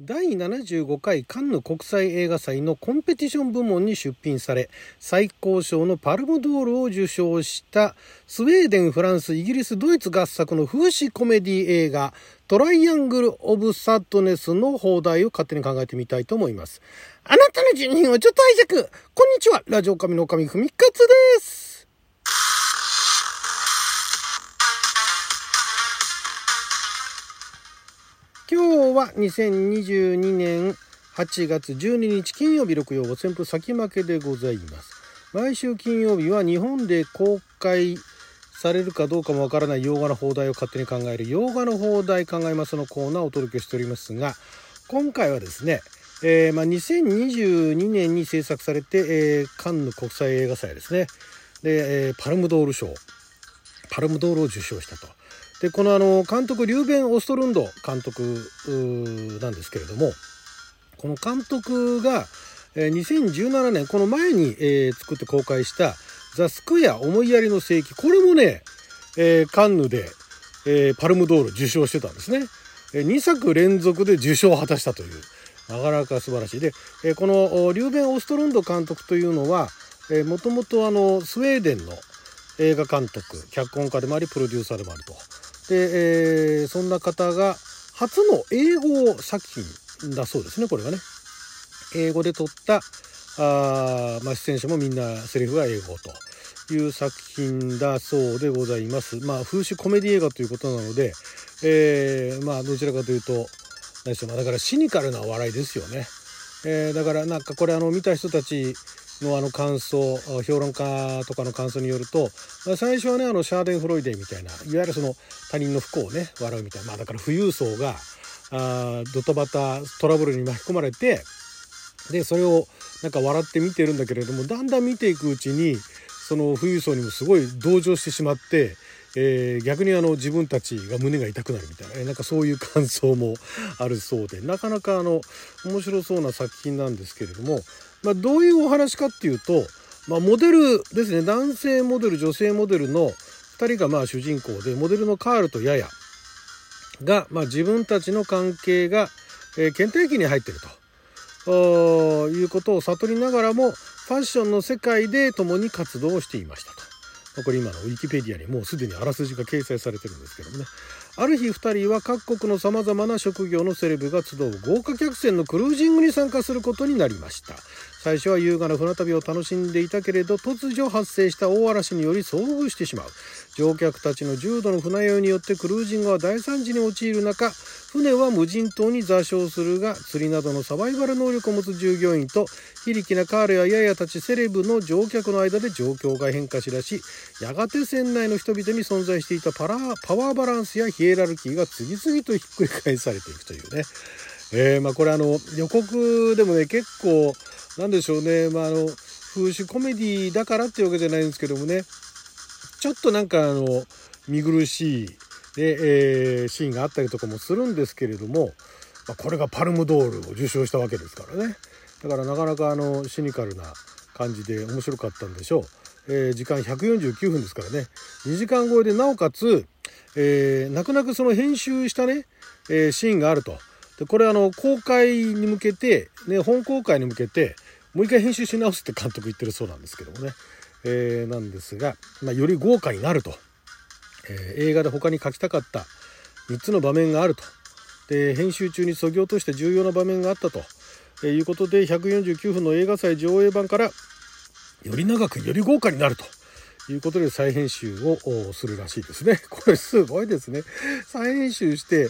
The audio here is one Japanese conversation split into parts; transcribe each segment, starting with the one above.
第75回カンヌ国際映画祭のコンペティション部門に出品され最高賞のパルムドールを受賞したスウェーデンフランスイギリスドイツ合作の風刺コメディ映画トライアングル・オブ・サッドネスの放題を勝手に考えてみたいと思います。あなたの住人をちょっと拝借こんにちは。ラジオ神の神ふみかつです。は2022年8月12日金曜日6曜旋風先負けでございます。毎週金曜日は日本で公開されるかどうかもわからない洋画の放題を勝手に考える洋画の放題考えます。のコーナーをお届けしておりますが今回はですね、えー、まあ、2022年に制作されて、えー、カンヌ国際映画祭ですね。で、えー、パルムドール賞。パルムドールを受賞したと。でこのあの監督リューベン・オストルンド監督なんですけれどもこの監督が2017年この前に、作って公開した「ザ・スクエア思いやりの世紀」これもね、カンヌで、パルムドール受賞してたんですね。2作連続で受賞を果たしたというなかなか素晴らしいで、このリューベン・オストルンド監督というのはもともとスウェーデンの映画監督脚本家でもありプロデューサーでもあると。で、えー、そんな方が初の英語作品だそうですねこれがね。英語で撮ったあ、まあ、出演者もみんなセリフが英語という作品だそうでございます。まあ風刺コメディ映画ということなので、えー、まあどちらかというと何でしょうだからシニカルな笑いですよね。えー、だからなんかこれあの見た人たちのあの感想評論家とかの感想によると最初はねあのシャーデンフロイデンみたいないわゆるその他人の不幸をね笑うみたいなまあだから富裕層があドタバタトラブルに巻き込まれてでそれをなんか笑って見てるんだけれどもだんだん見ていくうちにその富裕層にもすごい同情してしまって、えー、逆にあの自分たちが胸が痛くなるみたいな、ね、なんかそういう感想もあるそうで。なかなかあの面白そうな作品なんですけれども。まあ、どういうお話かっていうと、まあ、モデルですね。男性モデル女性モデルの2人がまあ主人公でモデルのカールとヤヤが、まあ、自分たちの関係が、えー、倦怠期に入ってると。いうことを悟りながらもファッションの世界で共に活動をしていましたと。これ今のウィキペディアにもうすでにあらすじが掲載されてるんですけどもね。ある日2人は各国のさまざまな職業のセレブが集う豪華客船のクルージングに参加することになりました。最初は優雅な船旅を楽しんでいたけれど突如発生した大嵐により遭遇してしまう乗客たちの重度の船酔いによってクルージングは大惨事に陥る中船は無人島に座礁するが釣りなどのサバイバル能力を持つ従業員と非力なカールやヤヤたちセレブの乗客の間で状況が変化しだしやがて船内の人々に存在していたパラパワーバランスやヒエラルキーが次々とひっくり返されていくというね。えー、まあこれあの予告でもね結構なんでしょうね、まあ、あの風刺コメディだからっていうわけじゃないんですけどもね。ちょっとなんかあの見苦しい、ねえー、シーンがあったりとかもするんですけれども、まあ、これがパルムドールを受賞したわけですからね。だからなかなかあのシニカルな感じで面白かったんでしょう。えー、時間149分ですからね。2時間超えでなおかつ、えー、泣く泣くその編集したね、えー、シーンがあると。でこれあの公開に向けて、ね、本公開に向けてもう一回編集し直すって監督言ってるそうなんですけどもね、えー、なんですが、まあ、より豪華になると、えー、映画で他に書きたかった3つの場面があると。で編集中にそぎ落とした重要な場面があったと、えー、いうことで149分の映画祭上映版からより長くより豪華になると。いうことで再編集をするらしいですね。これすごいですね。再編集して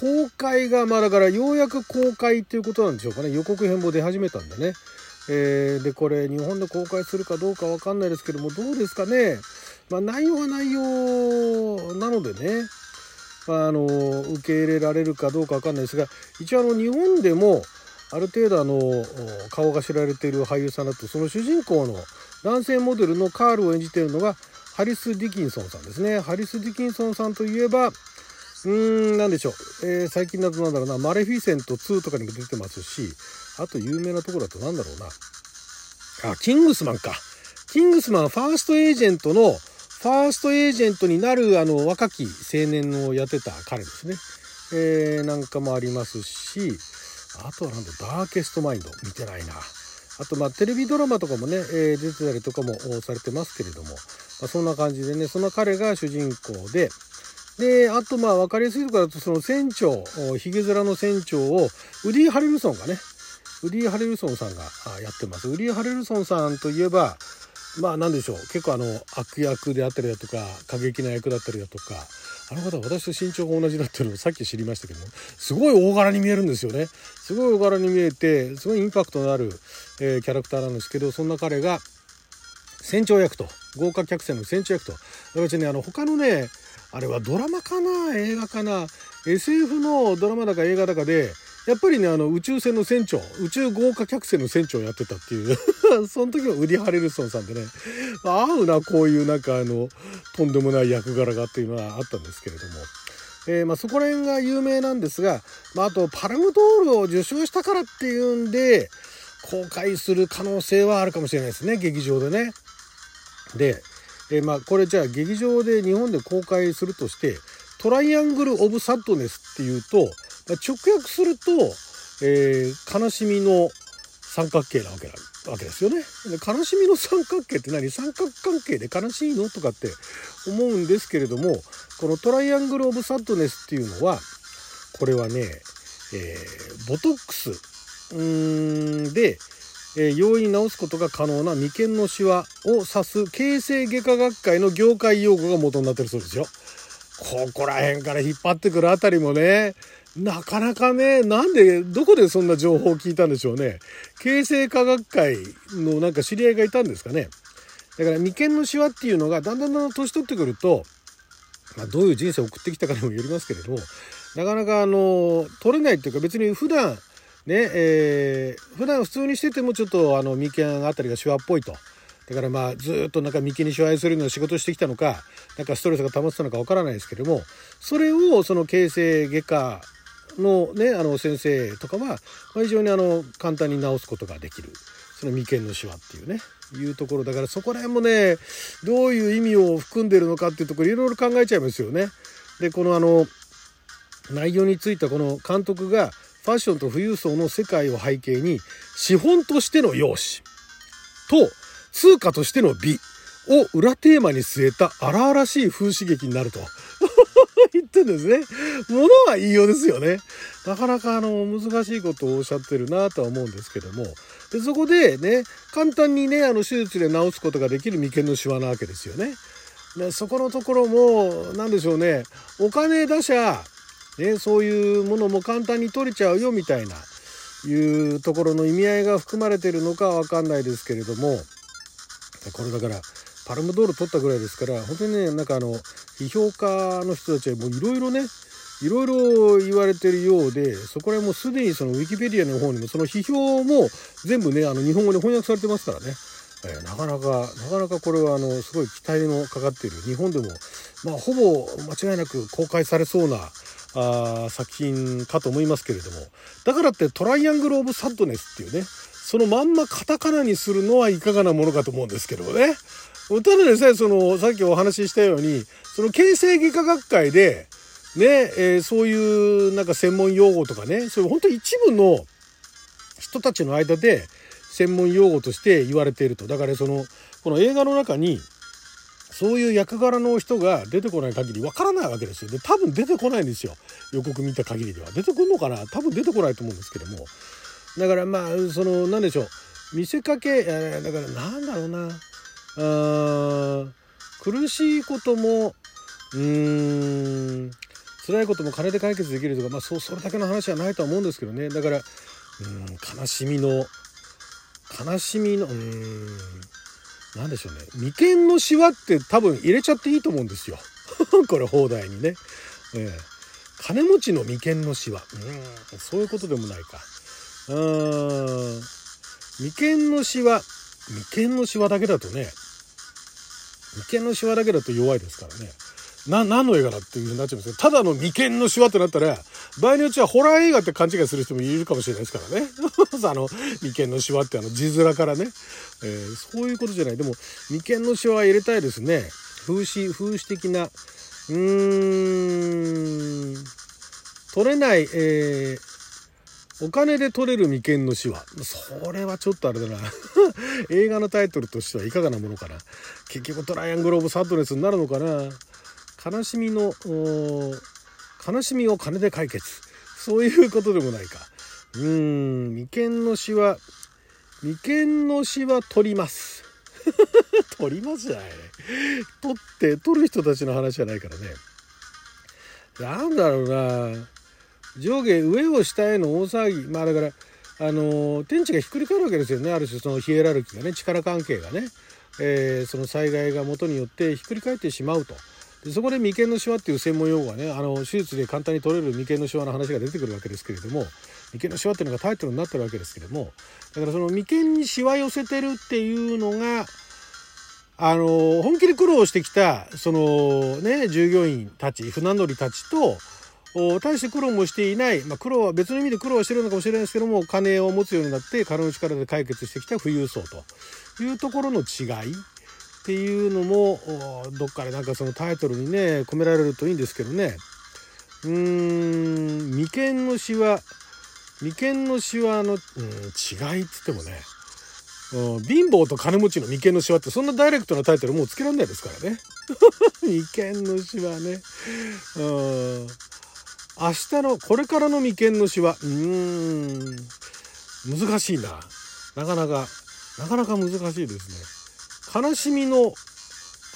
公開がまあだからようやく公開っていうことなんでしょうかね予告編も出始めたんでね。えー、でこれ日本で公開するかどうかわかんないですけどもどうですかね、まあ、内容は内容なのでね、まあ、あの受け入れられるかどうかわかんないですが一応あの日本でもある程度あの顔が知られている俳優さんだとその主人公の男性モデルのカールを演じているのがハリス・ディキンソンさんですねハリス・ディキンソンさんといえばうーん何でしょう、えー、最近だとなんだろうなマレフィセント2とかにも出てますしあと有名なところだと何だろうな。あ、キングスマンか。キングスマンファーストエージェントの、ファーストエージェントになるあの若き青年をやってた彼ですね。えー、なんかもありますし、あとはなんだダーケストマインド見てないな。あとまあテレビドラマとかもね、えー、出てたりとかもされてますけれども、まあ、そんな感じでねその彼が主人公でであとまあ分かりやすいところだとその船長ヒゲ面の船長をウディ・ハレルソンがねウディ・ハレルソンさんがやってます。ウディ・ハレルソンさんといえばまあ何でしょう。結構あの悪役であったりだとか過激な役だったりだとか。あの方私と身長が同じだっていうのをさっき知りましたけどもすごい大柄に見えるんですよね。すごい大柄に見えてすごいインパクトのある、えー、キャラクターなんですけどそんな彼が船長役と豪華客船の船長役と。別にあの他のねあれはドラマかな映画かな SF のドラマだか映画だかでやっぱりねあの宇宙船の船長宇宙豪華客船の船長をやってたっていう その時はウディ・ハレルソンさんでね合うなこういうなんかあのとんでもない役柄がっていうのはあったんですけれども。えー、まあ、そこら辺が有名なんですが、まあ、あとパルムドールを受賞したからっていうんで公開する可能性はあるかもしれないですね劇場でね。で、えー、まあこれじゃあ劇場で日本で公開するとしてトライアングル・オブ・サッドネスっていうと直訳すると、えー、悲しみの三角形なわけなわけですよね。悲しみの三角形って何？三角関係で悲しいの？とかって思うんですけれどもこのトライアングル・オブ・サッドネスっていうのはこれはね、えー、ボトックスで、えー、容易に治すことが可能な眉間のシワを指す形成外科学会の業界用語が元になってるそうですよ。ここら辺から引っ張ってくるあたりもねなかなかね、なんで、どこでそんな情報を聞いたんでしょうね。形成科学会のなんか知り合いがいたんですかね。だから眉間のシワっていうのがだんだんだんだん年取ってくると、まあ、どういう人生を送ってきたかにもよりますけれども、なかなかあの、取れないっていうか別に普段、ね、えー、普段普通にしててもちょっとあの眉間あたりがシワっぽいと。だからまあずっとなんか眉間にしわ寄せるような仕事してきたのか、なんかストレスが溜まってたのかわからないですけれども、それをその形成外科のねあの先生とかは非常にあの簡単に治すことができるその眉間のシワっていうねいうところだからそこら辺もねどういう意味を含んでるのかっていうところいろいろ考えちゃいますよね。でこのあの内容についてこの監督がファッションと富裕層の世界を背景に資本としての容姿と通貨としての美を裏テーマに据えた荒々しい風刺劇になると。言ってんですね。ものは言いようですよね。なかなかあの難しいことをおっしゃってるなとは思うんですけども。でそこでね、簡単にね、あの手術で治すことができる眉間のシワなわけですよね。でそこのところも、何でしょうね、お金出しゃ、ね、そういうものも簡単に取れちゃうよみたいな、いうところの意味合いが含まれてるのかわかんないですけれども、これだから、パルムドール取ったぐらいですから本当にねなんかあの批評家の人たちはもういろいろねいろいろ言われてるようでそこら辺もうすでにそのウィキペディアの方にもその批評も全部ねあの日本語に翻訳されてますからね、え、なかなかなかなかこれはあのすごい期待のかかっている。日本でもまあほぼ間違いなく公開されそうなあ作品かと思いますけれども。だからってトライアングル・オブ・サッドネスっていうねそのまんまカタカナにするのはいかがなものかと思うんですけどもね。ただでさえそのさっきお話ししたようにその形成外科学会でね、えー、そういうなんか専門用語とかねそういう本当一部の人たちの間で専門用語として言われていると。だからそのこの映画の中にそういう役柄の人が出てこない限りわからないわけですよ。で多分出てこないんですよ。予告見た限りでは。出てくるのかな？多分出てこないと思うんですけども。だからまあその何でしょう。見せかけだからなんだろうな。苦しいこともうーん。辛いことも金で解決できるとか、まあ、そうそれだけの話はないとは思うんですけどね。だからうん悲しみの悲しみのうん。何でしょうね。眉間のシワって多分入れちゃっていいと思うんですよ。これ放題にね、えー、金持ちの眉間のシワ。うん。そういうことでもないか。うん。眉間のシワ。眉間のシワだけだとね眉間のシワだけだと弱いですからね。な、何の映画だっていう風になっちゃうんですけど、ただの眉間のシワってなったら、場合によってはホラー映画って勘違いする人もいるかもしれないですからね。あの、眉間のシワってあの字面からね、えー、そういうことじゃない。でも、眉間のシワは入れたいですね。風刺、風刺的な、うーん、取れない、えー、お金で取れる眉間の死は。それはちょっとあれだな。映画のタイトルとしてはいかがなものかな。結局トライアングル・オブ・サッドネスになるのかな。悲しみの、悲しみを金で解決。そういうことでもないか。うーん、眉間の死は、眉間の死は取ります。取りますじゃないね。取って、取る人たちの話じゃないからね。なんだろうな。上下上を下への大騒ぎ。まあだからあの天地がひっくり返るわけですよね。ある種そのヒエラルキーがね。力関係がね、えー、その災害が元によってひっくり返ってしまうと。でそこで眉間のシワっていう専門用語がねあの手術で簡単に取れる眉間のシワの話が出てくるわけですけれども眉間のシワっていうのがタイトルになってるわけですけれどもだからその眉間にシワ寄せてるっていうのがあの本気で苦労してきたそのね従業員たち船乗りたちと大して苦労もしていない、まあ、苦労は別の意味で苦労はしてるのかもしれないですけども金を持つようになって金の力で解決してきた富裕層というところの違い。っていうのもどっかでなんかそのタイトルにね込められるといいんですけどね。うーん眉間のしわ眉間のしわの、うん、違いっつってもね。貧乏と金持ちの眉間のしわってそんなダイレクトなタイトルもうつけられないですからね。眉間のしわね。うん。明日のこれからの眉間のしわうーん難しいななかなかなかなか難しいですね悲しみの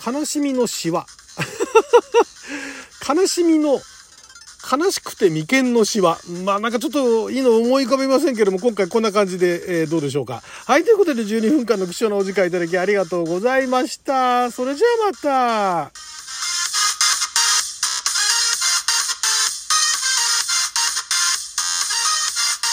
悲しみのしわ 悲しみの悲しくて眉間のしわ。まあなんかちょっといいの思い浮かびませんけども、今回こんな感じで、えー、どうでしょうか。はい、ということで12分間の貴重なお時間いただきありがとうございました。それじゃあまた。